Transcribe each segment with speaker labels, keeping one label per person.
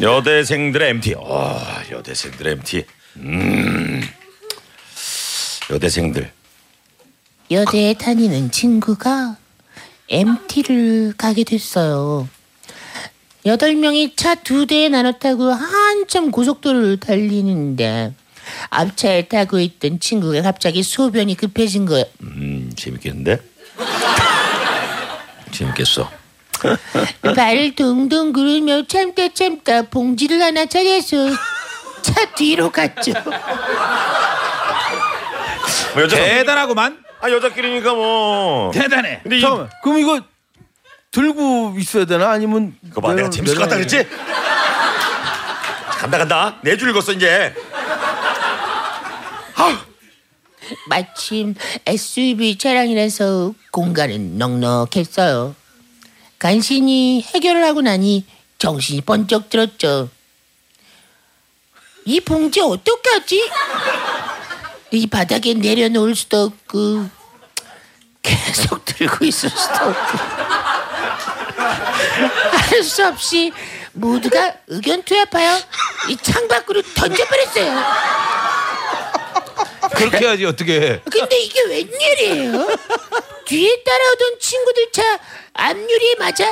Speaker 1: 여대생들의 MT. 어, 여대생들의 MT. 음. 여대생들.
Speaker 2: 여대에 다니는 친구가 MT를 가게 됐어요. 여덟 명이 차 두 대에 나눠 타고 한참 고속도로를 달리는데 앞차에 타고 있던 친구가 갑자기 소변이 급해진 거예요.
Speaker 1: 음, 재밌겠는데? 재밌겠어.
Speaker 2: 발을 동동 구르며 참다 참다 봉지를 하나 찾아서 차 뒤로 갔죠.
Speaker 1: 뭐 여자,
Speaker 3: 대단하구만.
Speaker 1: 아 여자끼리니까 뭐.
Speaker 3: 대단해.
Speaker 1: 근데 이
Speaker 4: 잠깐만. 그럼 이거 들고 있어야 되나 아니면
Speaker 1: 그거 봐, 내가 재밌을 것 같다 그랬지? 간다 간다. 네줄 읽었어 이제.
Speaker 2: 마침 SUV 차량이라서 공간은 넉넉했어요. 간신히 해결을 하고 나니 정신이 번쩍 들었죠. 이 봉지 어떡하지? 이 바닥에 내려놓을 수도 없고 계속 들고 있을 수도 없고 할수 없이 모두가 의견 투합하여 이 창 밖으로 던져버렸어요.
Speaker 3: 그렇게 해야지 어떻게 해.
Speaker 2: 근데 이게 웬일이에요? 뒤에 따라오던 친구들 차 앞유리에 맞아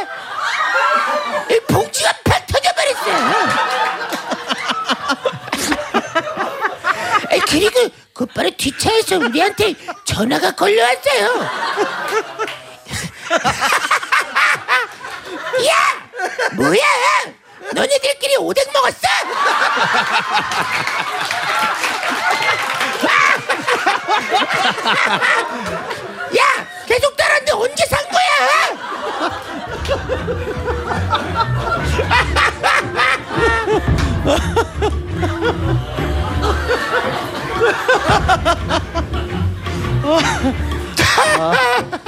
Speaker 2: 이 봉지가 팍 터져버렸어요. 그리고 곧바로 뒷차에서 우리한테 전화가 걸려왔어요. 야! 뭐야! 너네들끼리 오뎅 먹었어? 야! 언제 산 거야? 아.